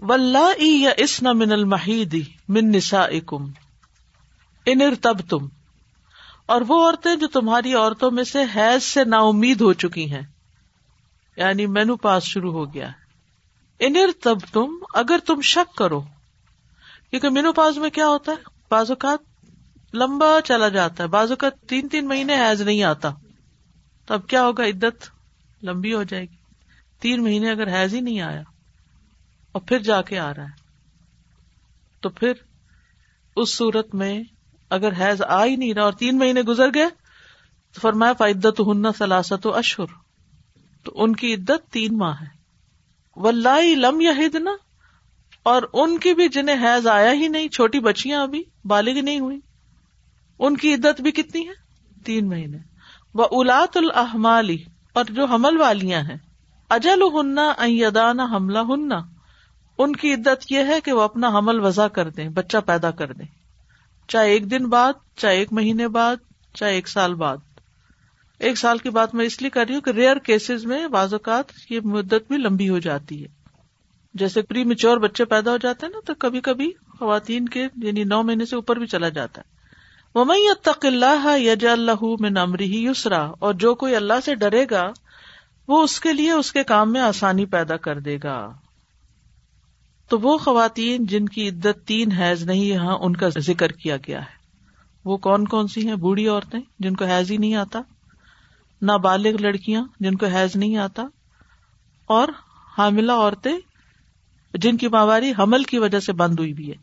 یا اسنا من المحیدی من نسا اکم انر تب تم اور وہ عورتیں جو تمہاری عورتوں میں سے حیض سے نا امید ہو چکی ہیں۔ یعنی مینو پاس شروع ہو گیا۔ انر تب تم اگر تم شک کرو، کیونکہ مینو پاس میں کیا ہوتا ہے؟ بعض اوقات لمبا چلا جاتا ہے، بعض اوقات تین تین مہینے حیض نہیں آتا۔ تو اب کیا ہوگا؟ عدت لمبی ہو جائے گی۔ تین مہینے اگر حیض ہی نہیں آیا۔ اور پھر جا کے آ رہا ہے۔ تو پھر اس صورت میں اگر حیض آ ہی نہیں رہا اور تین مہینے گزر گئے، تو فرمایا فائدت ہن سلاست و اشہر تو ان کی عدت تین ماہ ہے۔ ولائی لم یا اور ان کی بھی جنہیں حیض آیا ہی نہیں، چھوٹی بچیاں ابھی، بالغ نہیں ہوئی۔ ان کی عدت بھی کتنی ہے؟ تین مہینے۔ وہ الاط الحمالی اور جو حمل والیاں ہیں۔ اجل ہننا ایدانہ حملہ ہننا ان کی عدت یہ ہے کہ وہ اپنا حمل وضع کر دیں، بچہ پیدا کر دیں۔ چاہے ایک دن بعد، چاہے ایک مہینے بعد، چاہے ایک سال بعد۔ ایک سال کی بات میں اس لیے کر رہی ہوں کہ ریئر کیسز میں بعض اوقات یہ مدت بھی لمبی ہو جاتی ہے۔ جیسے پری میچور بچے پیدا ہو جاتے ہیں نا، تو کبھی کبھی خواتین کے یعنی نو مہینے سے اوپر بھی چلا جاتا ہے۔ وہ تق اللہ یج اللہ میں نمری یسرا اور جو کوئی اللہ سے ڈرے گا، وہ اس کے لیے، اس کے کام میں آسانی پیدا کر دے گا۔ تو وہ خواتین جن کی عدت تین حیض نہیں یہاں ان کا ذکر کیا گیا ہے۔ وہ کون کون سی ہیں؟ بوڑھی عورتیں جن کو حیض ہی نہیں آتا، نابالغ لڑکیاں جن کو حیض نہیں آتا، اور حاملہ عورتیں جن کی ماہواری حمل کی وجہ سے بند ہوئی بھی ہے۔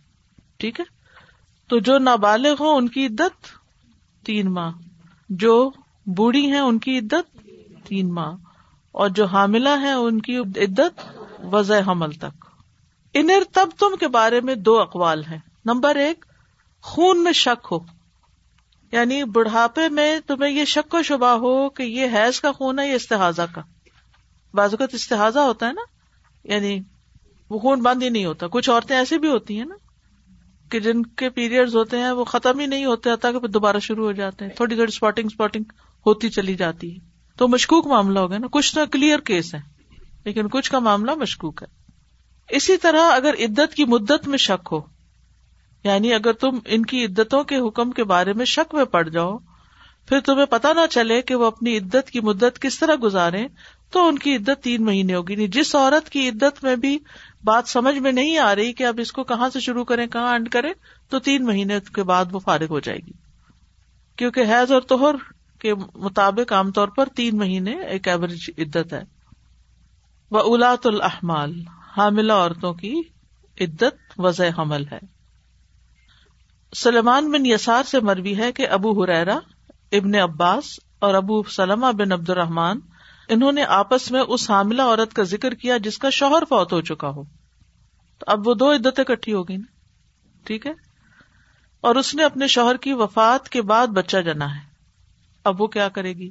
ٹھیک ہے؟ تو جو نابالغ ہوں، ان کی عدت تین ماہ۔ جو بوڑھی ہیں، ان کی عدت تین ماہ۔ اور جو حاملہ ہے ان کی عدت وضع حمل تک۔ انر تب تم کے بارے میں دو اقوال ہیں۔ نمبر ایک، خون میں شک ہو۔ یعنی بڑھاپے میں تمہیں یہ شک و شبہ ہو کہ یہ حیض کا خون ہے یا استحاظہ کا۔ بازوقت استحاظہ ہوتا ہے نا یعنی وہ خون بند ہی نہیں ہوتا۔ کچھ عورتیں ایسی بھی ہوتی ہیں نا کہ جن کے پیریڈ ہوتے ہیں، وہ ختم ہی نہیں ہوتے کہ پھر دوبارہ شروع ہو جاتے ہیں۔ تھوڑی تھوڑی اسپاٹنگ اسپاٹنگ ہوتی چلی جاتی ہے۔ تو مشکوک معاملہ ہو گیا نا۔ کچھ تو کلیئر کیس ہے لیکن کچھ کا معاملہ مشکوک ہے۔ اسی طرح اگر عدت کی مدت میں شک ہو یعنی اگر تم ان کی عدتوں کے حکم کے بارے میں شک میں پڑ جاؤ، پھر تمہیں پتا نہ چلے کہ وہ اپنی عدت کی مدت کس طرح گزارے تو ان کی عدت تین مہینے ہوگی۔ نہیں جس عورت کی عدت میں بھی بات سمجھ میں نہیں آ رہی کہ اب اس کو کہاں سے شروع کریں، کہاں اینڈ کرے تو تین مہینے کے بعد وہ فارغ ہو جائے گی۔ کیونکہ حیض اور توہر کے مطابق عام طور پر تین مہینے ایک ایوریج عدت ہے۔ وہ الاط الحمال حاملہ عورتوں کی عدت وضع حمل ہے۔ سلمان بن یسار سے مروی ہے کہ ابو حریرا ابن عباس اور ابو سلم بن عبد الرحمان انہوں نے آپس میں اس حاملہ عورت کا ذکر کیا جس کا شوہر فوت ہو چکا ہو۔ تو اب وہ دو عدتیں کٹھی ہو گئی نا ٹھیک ہے؟ اور اس نے اپنے شوہر کی وفات کے بعد بچہ جنا ہے۔ اب وہ کیا کرے گی؟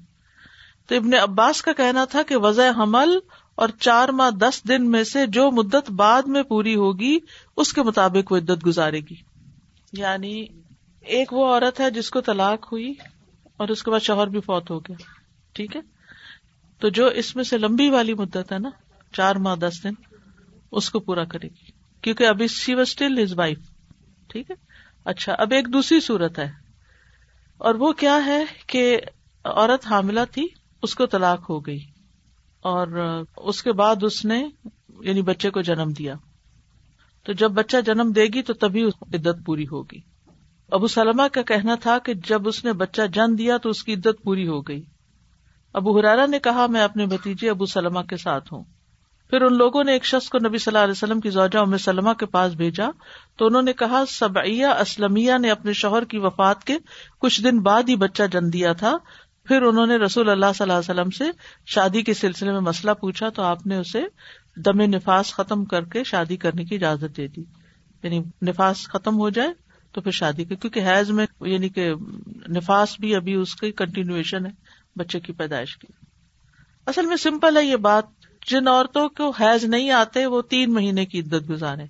تو ابن عباس کا کہنا تھا کہ وضع حمل اور چار ماہ دس دن میں سے جو مدت بعد میں پوری ہوگی، اس کے مطابق وہ عدت گزارے گی۔ یعنی ایک وہ عورت ہے جس کو طلاق ہوئی اور اس کے بعد شوہر بھی فوت ہو گیا۔ ٹھیک ہے؟ تو جو اس میں سے لمبی والی مدت ہے نا، چار ماہ دس دن، اس کو پورا کرے گی۔ کیونکہ ابھی she was still his wife ٹھیک ہے؟ اچھا اب ایک دوسری صورت ہے۔ اور وہ کیا ہے کہ عورت حاملہ تھی، اس کو طلاق ہو گئی۔ اور اس کے بعد اس نے یعنی بچے کو جنم دیا۔ تو جب بچہ جنم دے گی تو تبھی عدت پوری ہوگی۔ ابو سلما کا کہنا تھا کہ جب اس نے بچہ جن دیا تو اس کی عدت پوری ہو گئی۔ ابو حرارا نے کہا، میں اپنے بتیجے ابو سلما کے ساتھ ہوں۔ پھر ان لوگوں نے ایک شخص کو نبی صلی اللہ علیہ وسلم کی زوجہ ام سلما کے پاس بھیجا۔ تو انہوں نے کہا، سبعیہ اسلمیہ نے اپنے شوہر کی وفات کے کچھ دن بعد ہی بچہ جن دیا تھا۔ پھر انہوں نے رسول اللہ صلی اللہ علیہ وسلم سے شادی کے سلسلے میں مسئلہ پوچھا تو آپ نے اسے دم نفاس ختم کر کے شادی کرنے کی اجازت دے دی۔ یعنی نفاس ختم ہو جائے تو پھر شادی کی، کیونکہ حیض میں یعنی کہ نفاس بھی ابھی اس کی کنٹینیوشن ہے، بچے کی پیدائش کی۔ اصل میں سمپل ہے یہ بات۔ جن عورتوں کو حیض نہیں آتے، وہ تین مہینے کی عدت گزارے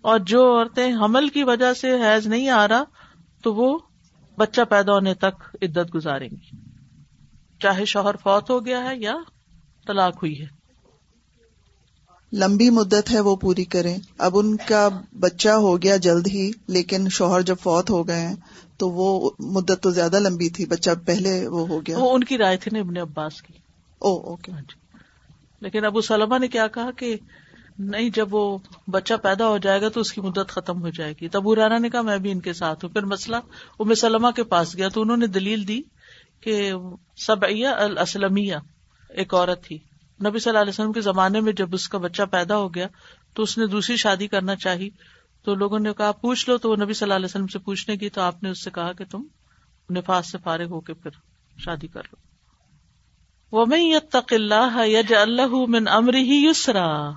اور جو عورتیں حمل کی وجہ سے حیض نہیں آ رہا، تو وہ بچہ پیدا ہونے تک عدت گزاریں گی۔ چاہے شوہر فوت ہو گیا ہے یا طلاق ہوئی ہے۔ لمبی مدت ہے وہ پوری کریں۔ اب ان کا بچہ ہو گیا جلد ہی لیکن شوہر جب فوت ہو گئے ہیں تو وہ مدت تو زیادہ لمبی تھی بچہ پہلے وہ ہو گیا۔ وہ ان کی رائے تھی نا ابن عباس کی۔ Oh okay. ہاں جی۔ لیکن ابو سلمہ نے کیا کہا کہ نہیں جب وہ بچہ پیدا ہو جائے گا تو اس کی مدت ختم ہو جائے گی۔ تب رانا نے کہا میں بھی ان کے ساتھ ہوں۔ پھر مسئلہ ام سلمہ کے پاس گیا تو انہوں نے دلیل دی کہ سبعیہ الاسلمیہ، ایک عورت تھی۔ نبی صلی اللہ علیہ وسلم کے زمانے میں جب اس کا بچہ پیدا ہو گیا تو اس نے دوسری شادی کرنا چاہی۔ تو لوگوں نے کہا، پوچھ لو، تو وہ نبی صلی اللہ علیہ وسلم سے پوچھنے کی تو آپ نے اس سے کہا کہ تم نفاذ سے فارغ ہو کے پھر شادی کر لو۔ وہ میں یتق اللہ یج اللہ من امر ہی یسرا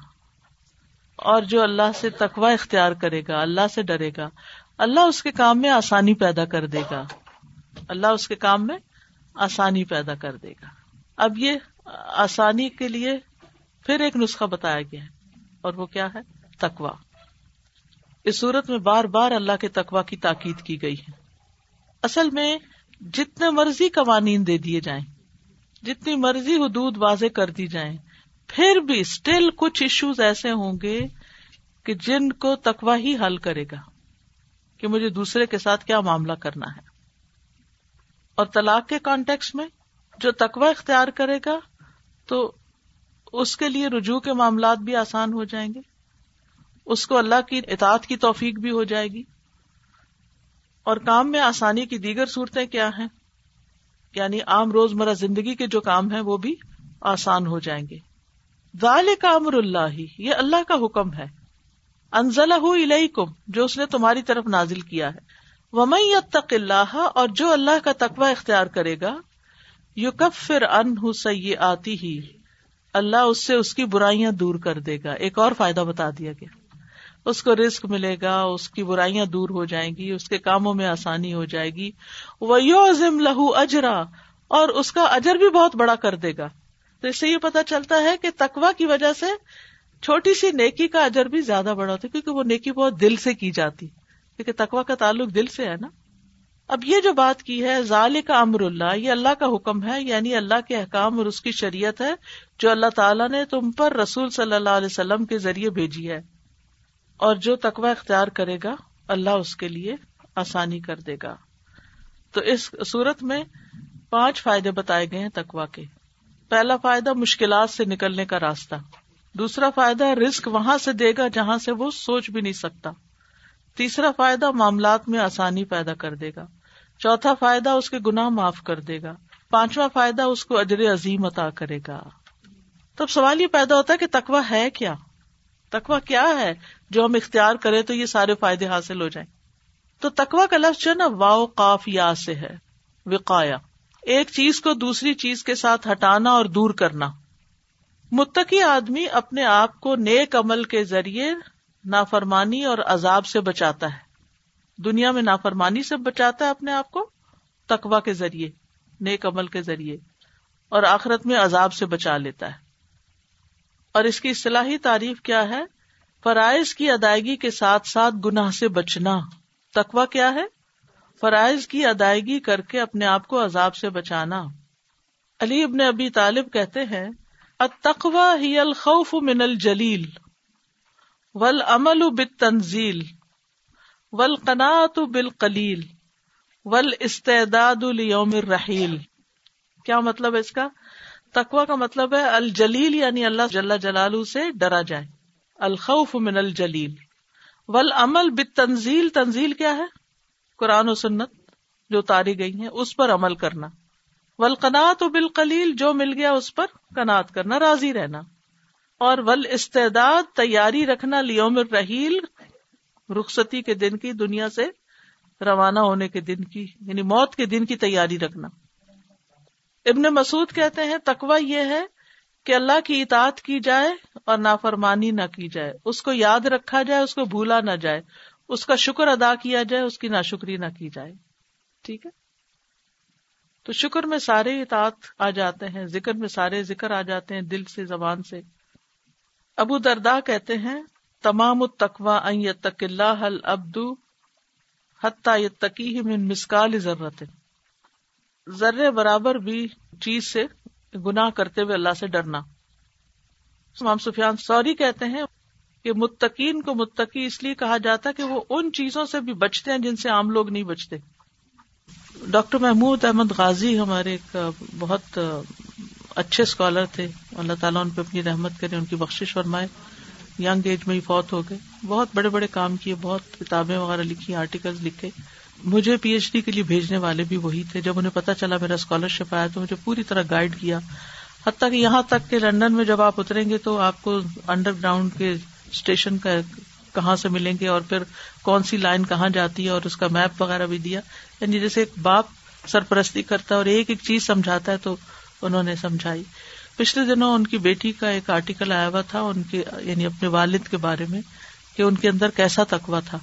اور جو اللہ سے تقوا اختیار کرے گا، اللہ سے ڈرے گا، اللہ اس کے کام میں آسانی پیدا کر دے گا۔ اللہ اس کے کام میں آسانی پیدا کر دے گا۔ اب یہ آسانی کے لیے پھر ایک نسخہ بتایا گیا ہے، اور وہ کیا ہے؟ تکوا اس صورت میں بار بار اللہ کے تکوا کی تاکید کی گئی ہے۔ اصل میں جتنے مرضی قوانین دے دیے جائیں، جتنی مرضی حدود واضح کر دی جائیں، پھر بھی اسٹل کچھ ایشوز ایسے ہوں گے کہ جن کو تکوا ہی حل کرے گا کہ مجھے دوسرے کے ساتھ کیا معاملہ کرنا ہے۔ اور طلاق کے کانٹیکس میں جو تکوا اختیار کرے گا، تو اس کے لیے رجوع کے معاملات بھی آسان ہو جائیں گے۔ اس کو اللہ کی اطاعت کی توفیق بھی ہو جائے گی۔ اور کام میں آسانی کی دیگر صورتیں کیا ہیں؟ یعنی عام روز مرہ زندگی کے جو کام ہیں، وہ بھی آسان ہو جائیں گے۔ ظال کا امر اللہ، یہ اللہ کا حکم ہے۔ انزلہ الیکم، جو اس نے تمہاری طرف نازل کیا ہے۔ ومئی تق اللہ اور جو اللہ کا تقوی اختیار کرے گا یو کب پھر ان آتی ہی اللہ اس سے اس کی برائیاں دور کر دے گا۔ ایک اور فائدہ بتا دیا گیا۔ اس کو رسک ملے گا، اس کی برائیاں دور ہو جائیں گی، اس کے کاموں میں آسانی ہو جائے گی۔ وہ یو عظم لہو اجرا اور اس کا اجر بھی بہت بڑا کر دے گا۔ تو اس سے یہ پتا چلتا ہے کہ تکوا کی وجہ سے چھوٹی سی نیکی کا اجر بھی زیادہ بڑا ہوتا ہے، کیونکہ وہ نیکی بہت دل سے کی جاتی۔ کیونکہ تکوا کا تعلق دل سے ہے نا۔ اب یہ جو بات کی ہے ظال کا امر اللہ، یہ اللہ کا حکم ہے یعنی اللہ کے احکام اور اس کی شریعت ہے، جو اللہ تعالیٰ نے تم پر رسول صلی اللہ علیہ وسلم کے ذریعے بھیجی ہے۔ اور جو تقوا اختیار کرے گا، اللہ اس کے لیے آسانی کر دے گا۔ تو اس صورت میں پانچ فائدے بتائے گئے ہیں تقوا کے۔ پہلا فائدہ، مشکلات سے نکلنے کا راستہ۔ دوسرا فائدہ رسک وہاں سے دے گا جہاں سے وہ سوچ بھی نہیں سکتا۔ تیسرا فائدہ معاملات میں آسانی پیدا کر دے گا۔ چوتھا فائدہ اس کے گناہ معاف کر دے گا۔ پانچواں فائدہ اس کو اجر عظیم عطا کرے گا۔ تب سوال یہ پیدا ہوتا ہے کہ تکوا ہے کیا؟ تکوا کیا ہے؟ جو ہم اختیار کریں تو یہ سارے فائدے حاصل ہو جائیں۔ تو تکوا کا لفظ جو ہے نا، واؤ کاف یا سے ہے۔ وقایا ایک چیز کو دوسری چیز کے ساتھ ہٹانا اور دور کرنا۔ متقی آدمی اپنے آپ کو نیک عمل کے ذریعے نافرمانی اور عذاب سے بچاتا ہے۔ دنیا میں نافرمانی سے بچاتا ہے اپنے آپ کو تقوا کے ذریعے، نیک عمل کے ذریعے، اور آخرت میں عذاب سے بچا لیتا ہے۔ اور اس کی اصطلاحی تعریف کیا ہے؟ فرائض کی ادائیگی کے ساتھ ساتھ گناہ سے بچنا۔ تقوا کیا ہے؟ فرائض کی ادائیگی کر کے اپنے آپ کو عذاب سے بچانا۔ علی ابن ابی طالب کہتے ہیں تقوا ہی الخوف من الجلیل۔ ول امل بت تنزیل ول قناط بال قلیل ول استعداد الوم رحیل کیا مطلب ہے اس کا؟ تقوا کا مطلب ہے الجلیل یعنی اللہ جل جلال سے ڈرا جائے. الخوف من الجلیل. ول عمل بت تنزیل تنزیل کیا ہے؟ قرآن و سنت جو تاری گئی ہیں، اس پر عمل کرنا. ولقنات و بالقلیل، جو مل گیا اس پر کنات کرنا، راضی رہنا. اور ول استعداد تیاری رکھنا لیوم رحیل رخصتی کے دن کی، دنیا سے روانہ ہونے کے دن کی یعنی موت کے دن کی تیاری رکھنا۔ ابن مسعود کہتے ہیں تکوا یہ ہے کہ اللہ کی اطاعت کی جائے اور نافرمانی نہ کی جائے۔ اس کو یاد رکھا جائے، اس کو بھولا نہ جائے۔ اس کا شکر ادا کیا جائے، اس کی ناشکری نہ کی جائے۔ ٹھیک ہے؟ تو شکر میں سارے اطاعت آ جاتے ہیں، ذکر میں سارے ذکر آ جاتے ہیں، دل سے، زبان سے۔ ابو دردا کہتے ہیں، تمام التقوا تک اللہ ابدو حتی من مسکال ضرورت ذرے برابر بھی چیز سے گناہ کرتے ہوئے اللہ سے ڈرنا۔ امام سفیان سوری کہتے ہیں کہ متقین کو متقی اس لیے کہا جاتا کہ وہ ان چیزوں سے بھی بچتے ہیں جن سے عام لوگ نہیں بچتے۔ ڈاکٹر محمود احمد غازی ہمارے ایک بہت اچھے اسکالر تھے۔ اللہ تعالیٰ ان پہ اپنی رحمت کرے، ان کی بخش فرمائے۔ یگ ایج میں ہی فوت ہو گئے۔ بہت بڑے بڑے کام کیے، بہت کتابیں وغیرہ لکھی آرٹیکل لکھے۔ مجھے پی ایچ ڈی کے لیے بھیجنے والے بھی وہی تھے۔ جب انہیں پتا چلا میرا اسکالرشپ آیا تو مجھے پوری طرح گائڈ کیا۔ حتیٰ کہ یہاں تک کہ لنڈن میں جب آپ اتریں گے تو آپ کو انڈر گراؤنڈ کے اسٹیشن کا کہاں سے ملیں گے اور پھر کون سی لائن کہاں جاتی ہے اور اس کا میپ وغیرہ بھی دیا۔ یعنی جیسے ایک باپ سرپرستی کرتا ہے اور ایک ایک چیز سمجھاتا ہے تو انہوں نے سمجھائی۔ پچھلے دنوں ان کی بیٹی کا ایک آرٹیکل آیا ہوا تھا ان کے یعنی اپنے والد کے بارے میں، کہ ان کے اندر کیسا تقوا تھا۔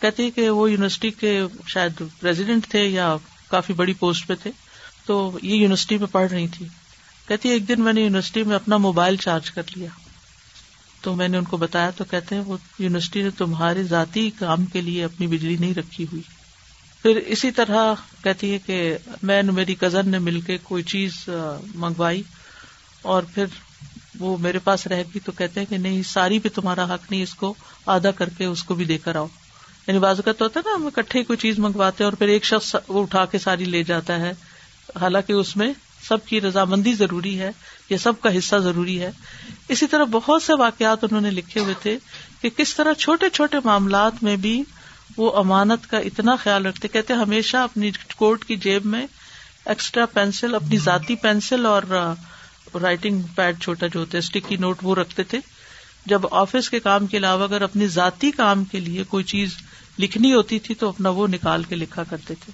کہتے کہ وہ یونیورسٹی کے شاید پریزیڈنٹ تھے یا کافی بڑی پوسٹ پہ تھے۔ تو یہ یونیورسٹی میں پڑھ رہی تھی۔ کہتی ایک دن میں نے یونیورسٹی میں اپنا موبائل چارج کر لیا۔ تو میں نے ان کو بتایا، تو کہتے ہیں، وہ یونیورسٹی نے تمہارے ذاتی کام کے لیے اپنی بجلی نہیں رکھی ہوئی۔ پھر اسی طرح کہتی ہے کہ میں نے میری کزن نے مل کے کوئی چیز منگوائی اور پھر وہ میرے پاس رہ گئی تو کہتے ہیں کہ نہیں، ساری بھی تمہارا حق نہیں، اس کو آدھا کر کے اس کو بھی دے کر آؤ۔ یعنی بازو کا تو ہوتا ہے نا، ہم اکٹھے کوئی چیز منگواتے اور پھر ایک شخص وہ اٹھا کے ساری لے جاتا ہے۔ حالانکہ اس میں سب کی رضامندی ضروری ہے، یا سب کا حصہ ضروری ہے۔ اسی طرح بہت سے واقعات انہوں نے لکھے ہوئے تھے کہ کس طرح چھوٹے چھوٹے معاملات میں بھی وہ امانت کا اتنا خیال رکھتے، کہتے ہمیشہ اپنی کوٹ کی جیب میں ایکسٹرا پینسل اپنی ذاتی پینسل اور رائٹنگ پیڈ چھوٹا جو ہوتا ہے اسٹکی نوٹ وہ رکھتے تھے۔ جب آفس کے کام کے علاوہ اگر اپنی ذاتی کام کے لیے کوئی چیز لکھنی ہوتی تھی تو اپنا وہ نکال کے لکھا کرتے تھے۔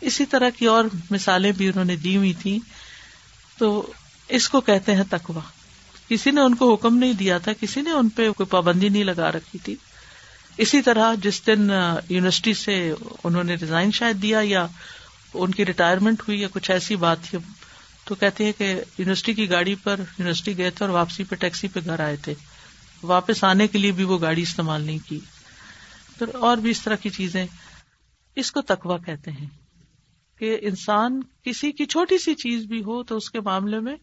اسی طرح کی اور مثالیں بھی انہوں نے دی ہوئی تھی تو اس کو کہتے ہیں تکوا کسی نے ان کو حکم نہیں دیا تھا، کسی نے ان پہ کوئی پابندی نہیں لگا رکھی تھی۔ اسی طرح جس دن یونیورسٹی سے انہوں نے ریزائن شاید دیا یا ان کی ریٹائرمنٹ ہوئی یا کچھ ایسی بات تھی، تو کہتے ہیں کہ یونیورسٹی کی گاڑی پر یونیورسٹی گئے تھے اور واپسی پہ ٹیکسی پہ گھر آئے تھے، واپس آنے کے لیے بھی وہ گاڑی استعمال نہیں کی. پھر اور بھی اس طرح کی چیزیں، اس کو تکوا کہتے ہیں کہ انسان کسی کی چھوٹی سی چیز بھی ہو تو اس کے معاملے میں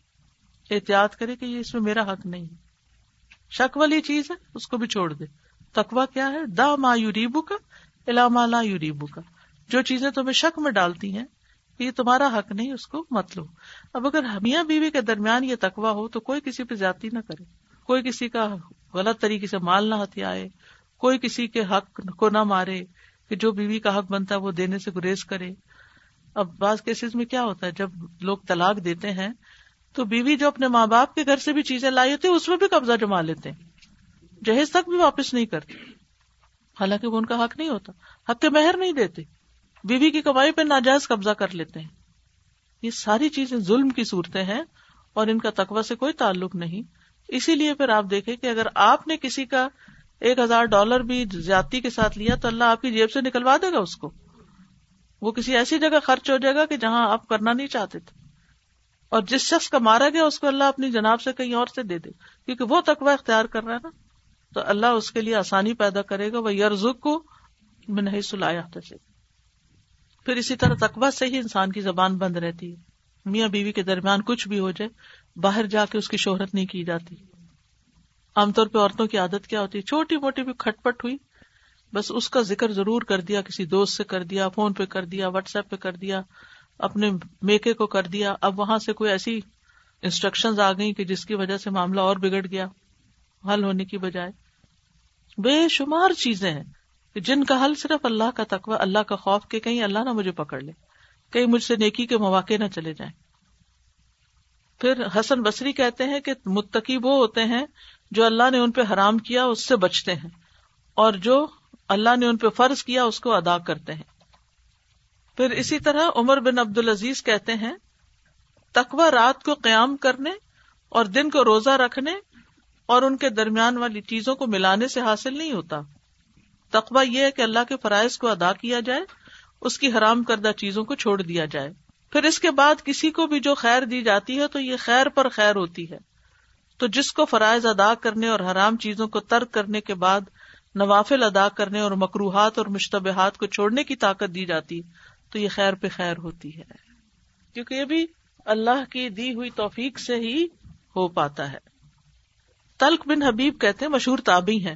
احتیاط کرے کہ یہ اس میں میرا حق نہیں شک والی چیز ہے اس کو بھی چھوڑ دے. تکوا کیا ہے؟ دا ما یو ریبو کا علامہ لا یو ریبو کا جو چیزیں تمہیں شک میں ڈالتی ہیں، یہ تمہارا حق نہیں، اس کو مت لو۔ اب اگر میاں بیوی کے درمیان یہ تکوا ہو، تو کوئی کسی پہ زیادتی نہ کرے۔ کوئی کسی کا غلط طریقے سے مال نہ ہتھیائے۔ آئے کوئی کسی کے حق کو نہ مارے کہ جو بیوی کا حق بنتا ہے، وہ دینے سے گریز کرے۔ اب بعض کیسز میں کیا ہوتا ہے؟ جب لوگ طلاق دیتے ہیں، تو بیوی جو اپنے ماں باپ کے گھر سے بھی چیزیں لائی ہوتی اس میں بھی قبضہ جما لیتے ہیں۔ جہیز تک بھی واپس نہیں کرتے حالانکہ وہ ان کا حق نہیں ہوتا۔ حق کے مہر نہیں دیتے۔ بیوی کی کمائی پہ ناجائز قبضہ کر لیتے ہیں۔ یہ ساری چیزیں ظلم کی صورتیں ہیں اور ان کا تقوی سے کوئی تعلق نہیں۔ اسی لیے پھر آپ دیکھیں کہ اگر آپ نے کسی کا ایک ہزار ڈالر بھی زیادتی کے ساتھ لیا تو اللہ آپ کی جیب سے نکلوا دے گا اس کو۔ وہ کسی ایسی جگہ خرچ ہو جائے گا کہ جہاں آپ کرنا نہیں چاہتے تھے۔ اور جس شخص کا مارا گیا اس کو اللہ اپنی جناب سے کہیں اور سے دے دے۔ کیونکہ وہ تقوی اختیار کر رہا ہے نا۔ تو اللہ اس کے لیے آسانی پیدا کرے گا وہ یرزک کو میں نہیں سلایا پھر اسی طرح تقوا سے ہی انسان کی زبان بند رہتی ہے۔ میاں بیوی کے درمیان کچھ بھی ہو جائے، باہر جا کے اس کی شہرت نہیں کی جاتی۔ عام طور پہ عورتوں کی عادت کیا ہوتی ہے؟ چھوٹی موٹی بھی کھٹ پٹ ہوئی، بس اس کا ذکر ضرور کر دیا، کسی دوست سے کر دیا، فون پہ کر دیا، واٹس ایپ پہ کر دیا، اپنے میکے کو کر دیا۔ اب وہاں سے کوئی ایسی انسٹرکشن آ گئی کہ جس کی وجہ سے معاملہ اور بگڑ گیا، حل ہونے کی بجائے۔ بے شمار چیزیں ہیں جن کا حل صرف اللہ کا تقوی، اللہ کا خوف کہ کہیں اللہ نہ مجھے پکڑ لے، کہیں مجھ سے نیکی کے مواقع نہ چلے جائیں۔ پھر حسن بصری کہتے ہیں کہ متقی وہ ہوتے ہیں جو اللہ نے ان پہ حرام کیا، اس سے بچتے ہیں، اور جو اللہ نے ان پہ فرض کیا، اس کو ادا کرتے ہیں۔ پھر اسی طرح عمر بن عبد العزیز کہتے ہیں تقوا رات کو قیام کرنے اور دن کو روزہ رکھنے اور ان کے درمیان والی چیزوں کو ملانے سے حاصل نہیں ہوتا۔ تقوا یہ ہے کہ اللہ کے فرائض کو ادا کیا جائے، اس کی حرام کردہ چیزوں کو چھوڑ دیا جائے۔ پھر اس کے بعد کسی کو بھی جو خیر دی جاتی ہے تو یہ خیر پر خیر ہوتی ہے۔ تو جس کو فرائض ادا کرنے اور حرام چیزوں کو ترک کرنے کے بعد نوافل ادا کرنے اور مکروہات اور مشتبہات کو چھوڑنے کی طاقت دی جاتی، تو یہ خیر پہ خیر ہوتی ہے۔ کیونکہ یہ بھی اللہ کی دی ہوئی توفیق سے ہی ہو پاتا ہے۔ تلک بن حبیب کہتے ہیں، مشہور تابی ہیں۔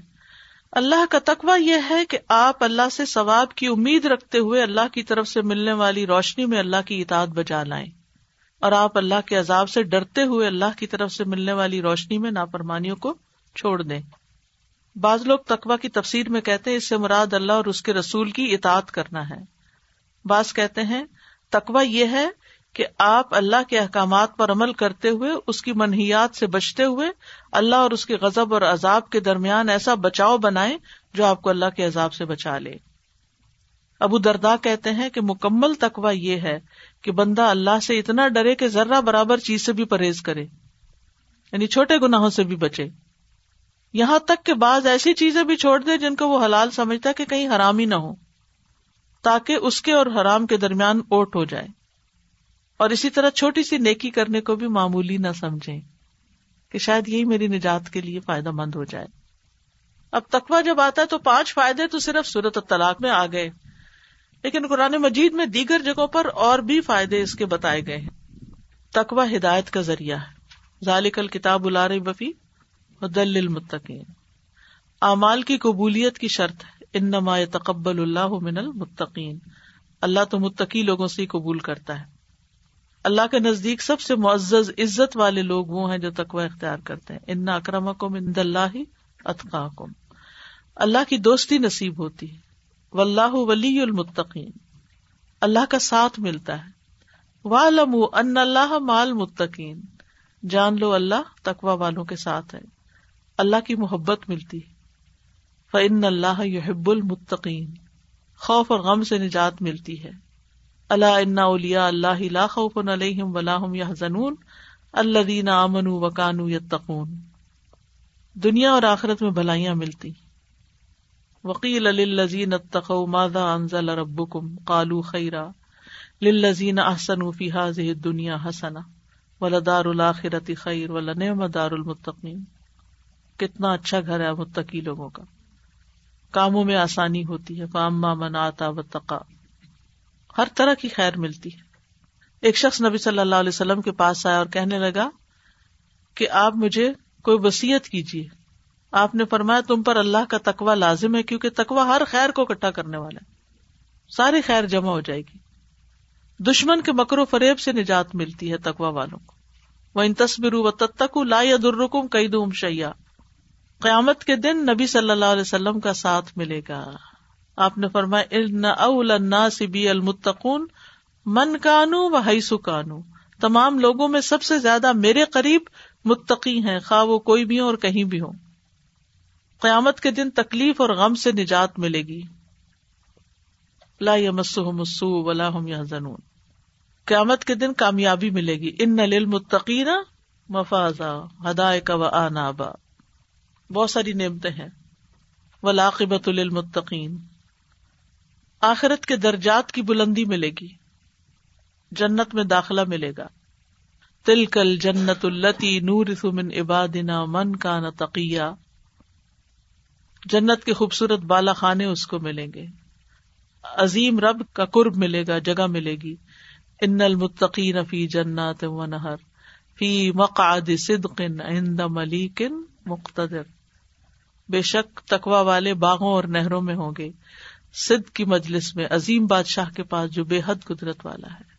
اللہ کا تقوی یہ ہے کہ آپ اللہ سے ثواب کی امید رکھتے ہوئے اللہ کی طرف سے ملنے والی روشنی میں اللہ کی اطاعت بجا لائیں۔ اور آپ اللہ کے عذاب سے ڈرتے ہوئے اللہ کی طرف سے ملنے والی روشنی میں ناپرمانیوں کو چھوڑ دیں۔ بعض لوگ تقوا کی تفسیر میں کہتے ہیں، اس سے مراد اللہ اور اس کے رسول کی اطاعت کرنا ہے۔ بعض کہتے ہیں تقوا یہ ہے کہ آپ اللہ کے احکامات پر عمل کرتے ہوئے، اس کی منحیات سے بچتے ہوئے، اللہ اور اس کے غزب اور عذاب کے درمیان ایسا بچاؤ بنائے جو آپ کو اللہ کے عذاب سے بچا لے۔ ابو دردا کہتے ہیں کہ مکمل تقوا یہ ہے کہ بندہ اللہ سے اتنا ڈرے کہ ذرہ برابر چیز سے بھی پرہیز کرے یعنی چھوٹے گناہوں سے بھی بچے۔ یہاں تک کہ بعض ایسی چیزیں بھی چھوڑ دے جن کو وہ حلال سمجھتا کہ کہیں حرام ہی نہ ہو، تاکہ اس کے اور حرام کے درمیان اوٹ ہو جائے۔ اور اسی طرح چھوٹی سی نیکی کرنے کو بھی معمولی نہ سمجھے کہ شاید یہی میری نجات کے لیے فائدہ مند ہو جائے۔ اب تقوا جب آتا ہے تو پانچ فائدے تو صرف صورت طلاق میں آ گئے۔ لیکن قرآن مجید میں دیگر جگہوں پر اور بھی فائدے اس کے بتائے گئے ہیں۔ تقوا ہدایت کا ذریعہ ہے۔ ذالک الکتاب الار بفی دل المتقین اعمال کی قبولیت کی شرط ہے۔ ان نما تقبل اللہ من المتقین۔ اللہ تو متقی لوگوں سے ہی قبول کرتا ہے۔ اللہ کے نزدیک سب سے معزز عزت والے لوگ وہ ہیں جو تقوی اختیار کرتے ہیں۔ ان اکرم کو مند اللہ اطقا کم اللہ کی دوستی نصیب ہوتی ہے۔ و اللہ ولی المتقین اللہ کا ساتھ ملتا ہے۔ والم ان اللہ مال متقین جان لو اللہ تقوا والوں کے ساتھ ہے۔ اللہ کی محبت ملتی ہے۔ فن اللہ یحب المتقین خوف اور غم سے نجات ملتی ہے۔ اللہ ان اولیا اللہ لا خوف علیہم ولا هم يحزنون الذين امنوا وكانوا يتقون دنیا اور آخرت میں بھلائیاں ملتی۔ وکیل للذین اتقوا ماذا انزل ربكم قالوا خیرا۔ للذین احسنوا في هذه الدنيا حسنہ۔ ولدار الاخرت خیر ولنعم دار المتقین۔ کتنا اچھا گھر ہے متقی لوگوں کا۔ کاموں میں آسانی ہوتی ہے۔ فاما من آتا و تقا ہر طرح کی خیر ملتی ہے۔ ایک شخص نبی صلی اللہ علیہ وسلم کے پاس آیا اور کہنے لگا کہ آپ مجھے کوئی وسیعت کیجیے۔ آپ نے فرمایا تم پر اللہ کا تقوا لازم ہے کیونکہ تقوا ہر خیر کو اکٹھا کرنے والا ہے۔ ساری خیر جمع ہو جائے گی۔ دشمن کے مکر و فریب سے نجات ملتی ہے تقوا والوں کو۔ وہ ان تصبر و تتک لا درکم کئی دوم شیا قیامت کے دن نبی صلی اللہ علیہ وسلم کا ساتھ ملے گا۔ آپ نے فرمایا اول بی المتقون من کانو و حیسو کانو. تمام لوگوں میں سب سے زیادہ میرے قریب متقی ہیں، خواہ وہ کوئی بھی ہو اور کہیں بھی ہو قیامت کے دن تکلیف اور غم سے نجات ملے گی۔ لا مسو ولا ہم یا قیامت کے دن کامیابی ملے گی۔ ان نل متقین مفاذا ہدائے کا و آنابا۔ بہت ساری نعمتیں ہیں۔ ولاقبت المتقین آخرت کے درجات کی بلندی ملے گی، جنت میں داخلہ ملے گا۔ تل کل جنت التی نور من عبادنا من کا نتقیا جنت کے خوبصورت بالا خانے اس کو ملیں گے۔ عظیم رب کا قرب ملے گا، جگہ ملے گی۔ ان المتقین فی جنات و نہر، فی مقعد صدق عند ملیک مقتدر۔ بے شک تکوا والے باغوں اور نہروں میں ہوں گے۔ سدھ کی مجلس میں عظیم بادشاہ کے پاس جو بے حد قدرت والا ہے۔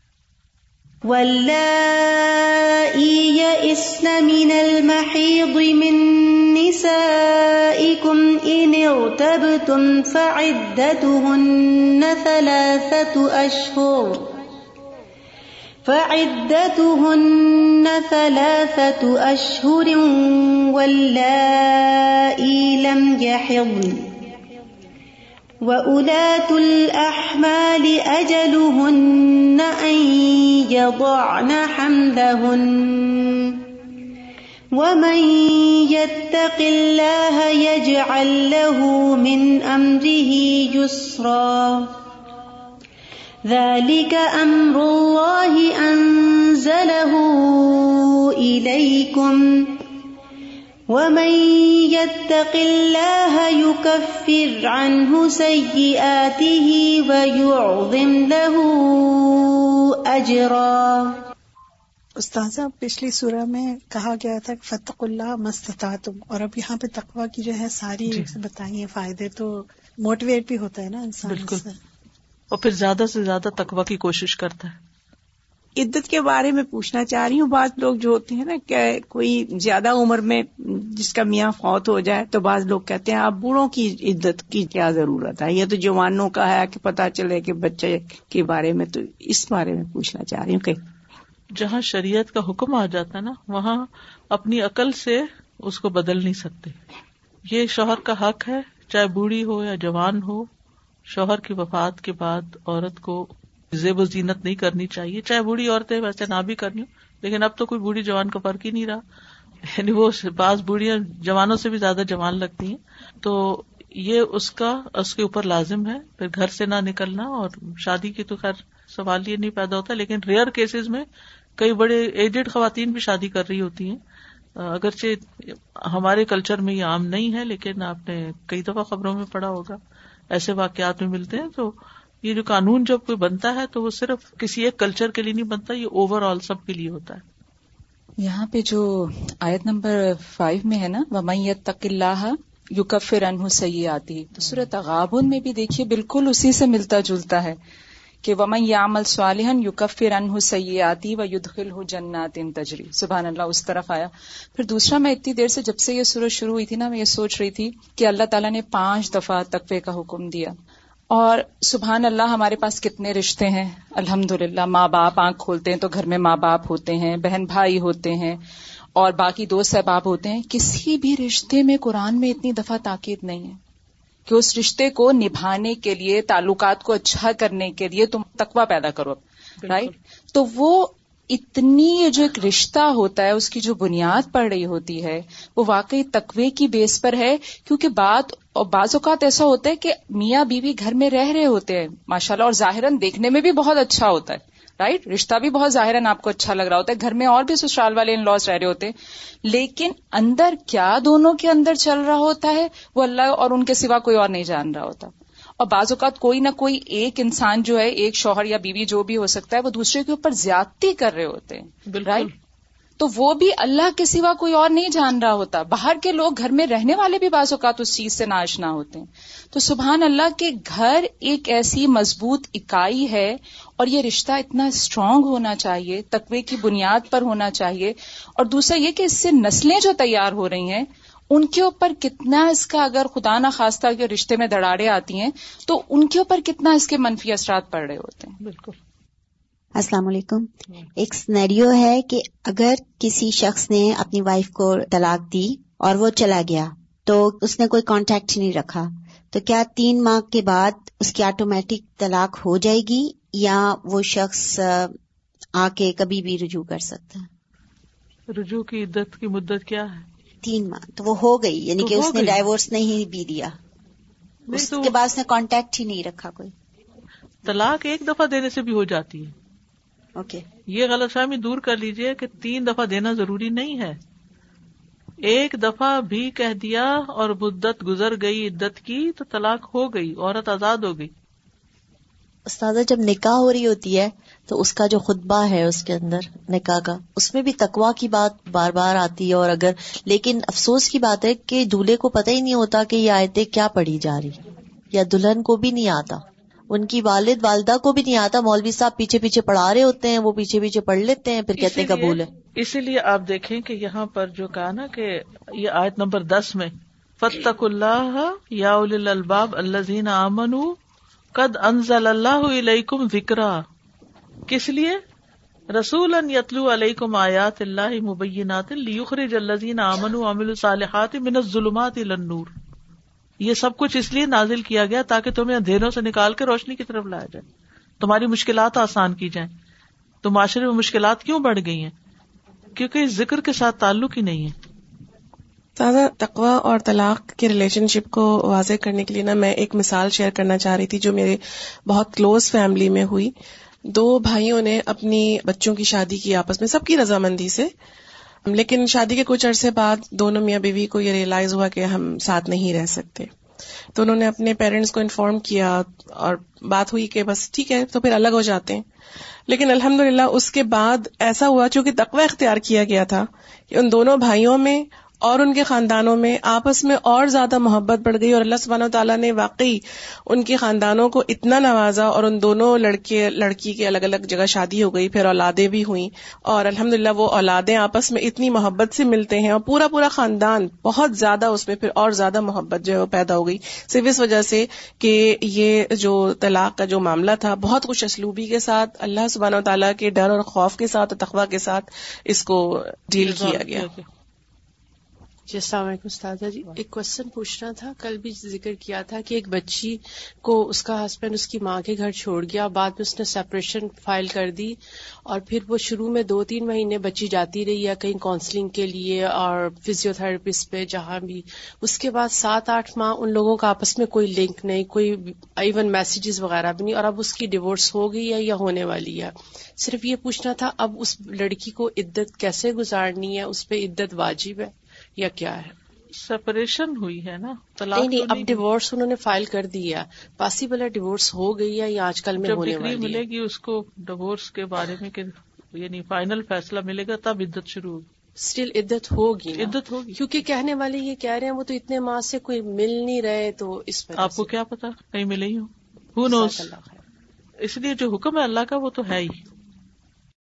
من المحيض من نسائكم إن ارتبتم فعدتهن ثلاثة أشهر فعدتهن ثلاثة أشهر واللائي لم يحضن۔ وأولاة الأحمال أجلهن أن يضعن حملهن ومن يتق الله يجعل له من أمره يسرا ذلك أمر الله أنزله إليكم ومن يتق الله يكفر عنه سيئاته ويعظم له أجرا استاذہ پچھلی سورہ میں کہا گیا تھا فتق اللہ مستتا تم اور اب یہاں پہ تقوا کی جو ہے ساری جی۔ بتائی ہیں فائدے تو موٹیویٹ بھی ہوتا ہے نا انسان بالکل۔ اور پھر زیادہ سے زیادہ تقوی کی کوشش کرتا ہے عدت کے بارے میں پوچھنا چاہ رہی ہوں۔ بعض لوگ جو ہوتے ہیں نا کہ کوئی زیادہ عمر میں جس کا میاں فوت ہو جائے تو بعض لوگ کہتے ہیں، آپ بوڑھوں کی عدت کی کیا ضرورت ہے؟ یہ تو جوانوں کا ہے کہ پتہ چلے کہ بچے کے بارے میں تو اس بارے میں پوچھنا چاہ رہی ہوں۔ کہ جہاں شریعت کا حکم آ جاتا ہے نا، وہاں اپنی عقل سے اس کو بدل نہیں سکتے۔ یہ شوہر کا حق ہے، چاہے بوڑھی ہو یا جوان ہو، شوہر کی وفات کے بعد عورت کو زیب و زینت نہیں کرنی چاہیے، چاہے بوڑھی عورتیں ویسے نہ بھی کرنی ہو، لیکن اب تو کوئی بوڑھی جوان کا فرق ہی نہیں رہا۔ یعنی وہ بعض بوڑھیاں جوانوں سے بھی زیادہ جوان لگتی ہیں۔ تو یہ اس کا، اس کے اوپر لازم ہے۔ پھر گھر سے نہ نکلنا اور شادی کی تو خیر سوال یہ نہیں پیدا ہوتا، لیکن ریئر کیسز میں کئی بڑے ایجڈ خواتین بھی شادی کر رہی ہوتی ہیں۔ اگرچہ ہمارے کلچر میں یہ عام نہیں ہے، لیکن آپ نے کئی دفعہ خبروں میں پڑھا ہوگا، ایسے واقعات میں ملتے ہیں۔ تو یہ جو قانون جب کوئی بنتا ہے تو وہ صرف کسی ایک کلچر کے لیے نہیں بنتا، یہ اوور آل سب کے لیے ہوتا ہے۔ یہاں پہ جو آیت نمبر فائیو میں ہے نا ومیت تق اللہ یو کفر انہ صحیح آتی تو صورت غابن میں بھی دیکھیے بالکل اسی سے ملتا جلتا ہے کہ ومن یامل صالحن یو کفر انہ آتی و یدخل ہو جنات ان تجری سبحان اللہ، اس طرف آیا۔ پھر دوسرا، میں اتنی دیر سے جب سے یہ سورج شروع ہوئی تھی نا، میں یہ سوچ رہی تھی کہ اللہ تعالیٰ نے پانچ دفعہ تقوی کا حکم دیا۔ اور سبحان اللہ ہمارے پاس کتنے رشتے ہیں۔ الحمد للہ ماں باپ آنکھ کھولتے ہیں تو گھر میں ماں باپ ہوتے ہیں بہن بھائی ہوتے ہیں اور باقی دوست احباب ہوتے ہیں۔ کسی بھی رشتے میں قرآن میں اتنی دفعہ تاکید نہیں ہے کہ اس رشتے کو نبھانے کے لیے تعلقات کو اچھا کرنے کے لیے تم تقوی پیدا کرو رائٹ تو وہ اتنی یہ جو ایک رشتہ ہوتا ہے، اس کی جو بنیاد پڑ رہی ہوتی ہے، وہ واقعی تقوی کی بیس پر ہے۔ کیونکہ بات اور بعض اوقات ایسا ہوتا ہے کہ میاں بیوی گھر میں رہ رہے ہوتے ہیں۔ ماشاء اللہ اور ظاہراً دیکھنے میں بھی بہت اچھا ہوتا ہے رائٹ رشتہ بھی بہت ظاہراً آپ کو اچھا لگ رہا ہوتا ہے۔ گھر میں اور بھی سسرال والے ان لاس رہ رہے ہوتے ہیں۔ لیکن اندر کیا دونوں کے اندر چل رہا ہوتا ہے، وہ اللہ اور ان کے سوا کوئی اور نہیں جان رہا ہوتا۔ اور بعض اوقات کوئی نہ کوئی ایک انسان جو ہے ایک شوہر یا بیوی جو بھی ہو سکتا ہے وہ دوسرے کے اوپر زیادتی کر رہے ہوتے ہیں رائٹ تو وہ بھی اللہ کے سوا کوئی اور نہیں جان رہا ہوتا۔ باہر کے لوگ گھر میں رہنے والے بھی بعض اوقات اس چیز سے ناشنا ہوتے ہیں۔ تو سبحان اللہ کے گھر ایک ایسی مضبوط اکائی ہے اور یہ رشتہ اتنا اسٹرانگ ہونا چاہیے تقوی کی بنیاد پر ہونا چاہیے۔ اور دوسرا یہ کہ اس سے نسلیں جو تیار ہو رہی ہیں ان کے اوپر کتنا اس کا اگر خدا نہ خواستہ کے رشتے میں دراڑے آتی ہیں تو ان کے اوپر کتنا اس کے منفی اثرات پڑ رہے ہوتے ہیں؟ بالکل۔ السلام علیکم۔ ایک سنیریو ہے کہ اگر کسی شخص نے اپنی وائف کو طلاق دی اور وہ چلا گیا تو اس نے کوئی کانٹیکٹ نہیں رکھا تو کیا تین ماہ کے بعد اس کی آٹومیٹک طلاق ہو جائے گی یا وہ شخص آ کے کبھی بھی رجوع کر سکتا ہے؟ رجوع کی عدت کی مدت کیا ہے؟ تین ماہ تو وہ ہو گئی یعنی کہ اس نے۔ ڈائیورس نہیں بھی دیا۔ اس کے بعد اس نے کانٹیکٹ ہی نہیں رکھا کوئی۔ طلاق ایک دفعہ دینے سے بھی ہو جاتی ہے۔ اوکے یہ غلط فہمی دور کر لیجیے کہ تین دفعہ دینا ضروری نہیں ہے۔ ایک دفعہ بھی کہہ دیا اور مدت گزر گئی عدت کی تو طلاق ہو گئی عورت آزاد ہو گئی۔ استاذہ جب نکاح ہو رہی ہوتی ہے تو اس کا جو خطبہ ہے اس کے اندر نکاح کا اس میں بھی تقوا کی بات بار بار آتی ہے اور اگر لیکن افسوس کی بات ہے کہ دولہے کو پتہ ہی نہیں ہوتا کہ یہ آیتیں کیا پڑھی جا رہی یا دلہن کو بھی نہیں آتا ان کی والد والدہ کو بھی نہیں آتا مولوی صاحب پیچھے پیچھے پڑھا رہے ہوتے ہیں وہ پیچھے پیچھے پڑھ لیتے ہیں پھر کہتے ہیں قبول ہے۔ اسی لیے آپ دیکھیں کہ یہاں پر جو کہا نا کہ یہ آیت نمبر دس میں فتق اللہ یا الباب اللہ امن قد انزل اللہ علیکم ذکرا کس لیے؟ رسول یتلو علیکم آیات اللہ مبینات لیخرج الذین آمنوا وعملوا الصالحات من الظلمات الى النور۔ یہ سب کچھ اس لیے نازل کیا گیا تاکہ تمہیں اندھیروں سے نکال کے روشنی کی طرف لایا جائے۔ تمہاری مشکلات آسان کی جائیں۔ تو معاشرے میں مشکلات کیوں بڑھ گئی ہیں؟ کیونکہ اس ذکر کے ساتھ تعلق ہی نہیں ہے۔ تازہ تقوا اور طلاق کے ریلیشن شپ کو واضح کرنے کے لیے نا میں ایک مثال شیئر کرنا چاہ رہی تھی جو میرے بہت کلوز فیملی میں ہوئی۔ دو بھائیوں نے اپنی بچوں کی شادی کی آپس میں، سب کی رضامندی سے۔ لیکن شادی کے کچھ عرصے بعد دونوں میاں بیوی کو یہ ریئلائز ہوا کہ ہم ساتھ نہیں رہ سکتے۔ تو انہوں نے اپنے پیرنٹس کو انفارم کیا اور بات ہوئی کہ بس ٹھیک ہے، تو پھر الگ ہو جاتے ہیں۔ لیکن الحمد اس کے بعد ایسا ہوا، چونکہ تقوی اختیار کیا گیا تھا کہ ان دونوں بھائیوں میں اور ان کے خاندانوں میں آپس میں اور زیادہ محبت بڑھ گئی اور اللہ سبحانہ و تعالیٰ نے واقعی ان کے خاندانوں کو اتنا نوازا اور ان دونوں لڑکے لڑکی کے الگ الگ جگہ شادی ہو گئی پھر اولادیں بھی ہوئیں اور الحمد وہ اولادیں آپس میں اتنی محبت سے ملتے ہیں اور پورا پورا خاندان بہت زیادہ اس میں پھر اور زیادہ محبت جو ہے وہ پیدا ہو گئی۔ صرف اس وجہ سے کہ یہ جو طلاق کا جو معاملہ تھا بہت کچھ اسلوبی کے ساتھ اللہ سبحانہ و تعالیٰ کے ڈر اور خوف کے ساتھ تخوا کے ساتھ اس کو ڈیل کیا گیا۔ جی السلام علیکم استاذہ جی۔ ایک کوشچن پوچھنا تھا۔ کل بھی ذکر کیا تھا کہ ایک بچی کو اس کا ہسبینڈ اس کی ماں کے گھر چھوڑ گیا بعد میں اس نے سپریشن فائل کر دی اور پھر وہ شروع میں دو تین مہینے بچی جاتی رہی ہے کہیں کاؤنسلنگ کے لیے اور فزیو تھراپسٹ پہ جہاں بھی۔ اس کے بعد سات آٹھ ماہ ان لوگوں کا آپس میں کوئی لنک نہیں کوئی ایون میسیجز وغیرہ بھی نہیں۔ اور اب اس کی ڈیورس ہو گئی ہے یا ہونے والی ہے۔ صرف یہ پوچھنا تھا اب اس لڑکی کو عدت کیسے گزارنی ہے؟ اس پہ عدت واجب ہے۔ یا کیا ہے؟ سپریشن ہوئی ہے نا؟ نہیں نہیں اب ڈیوورس انہوں نے فائل کر دیا پاسبل ہے ڈیوورس ہو گئی ہے یا آج کل میں ہونے والی ملے گی اس کو ڈیوورس کے بارے میں کہ یعنی فائنل فیصلہ ملے گا تب عدت شروع ہوگی۔ اسٹل عدت ہوگی عدت ہوگی۔ کیونکہ کہنے والے یہ کہہ رہے ہیں وہ تو اتنے ماہ سے کوئی مل نہیں رہے تو اس میں آپ کو کیا پتا؟ کہیں ملے ہی ہو اس لیے جو حکم ہے اللہ کا وہ تو ہے ہی۔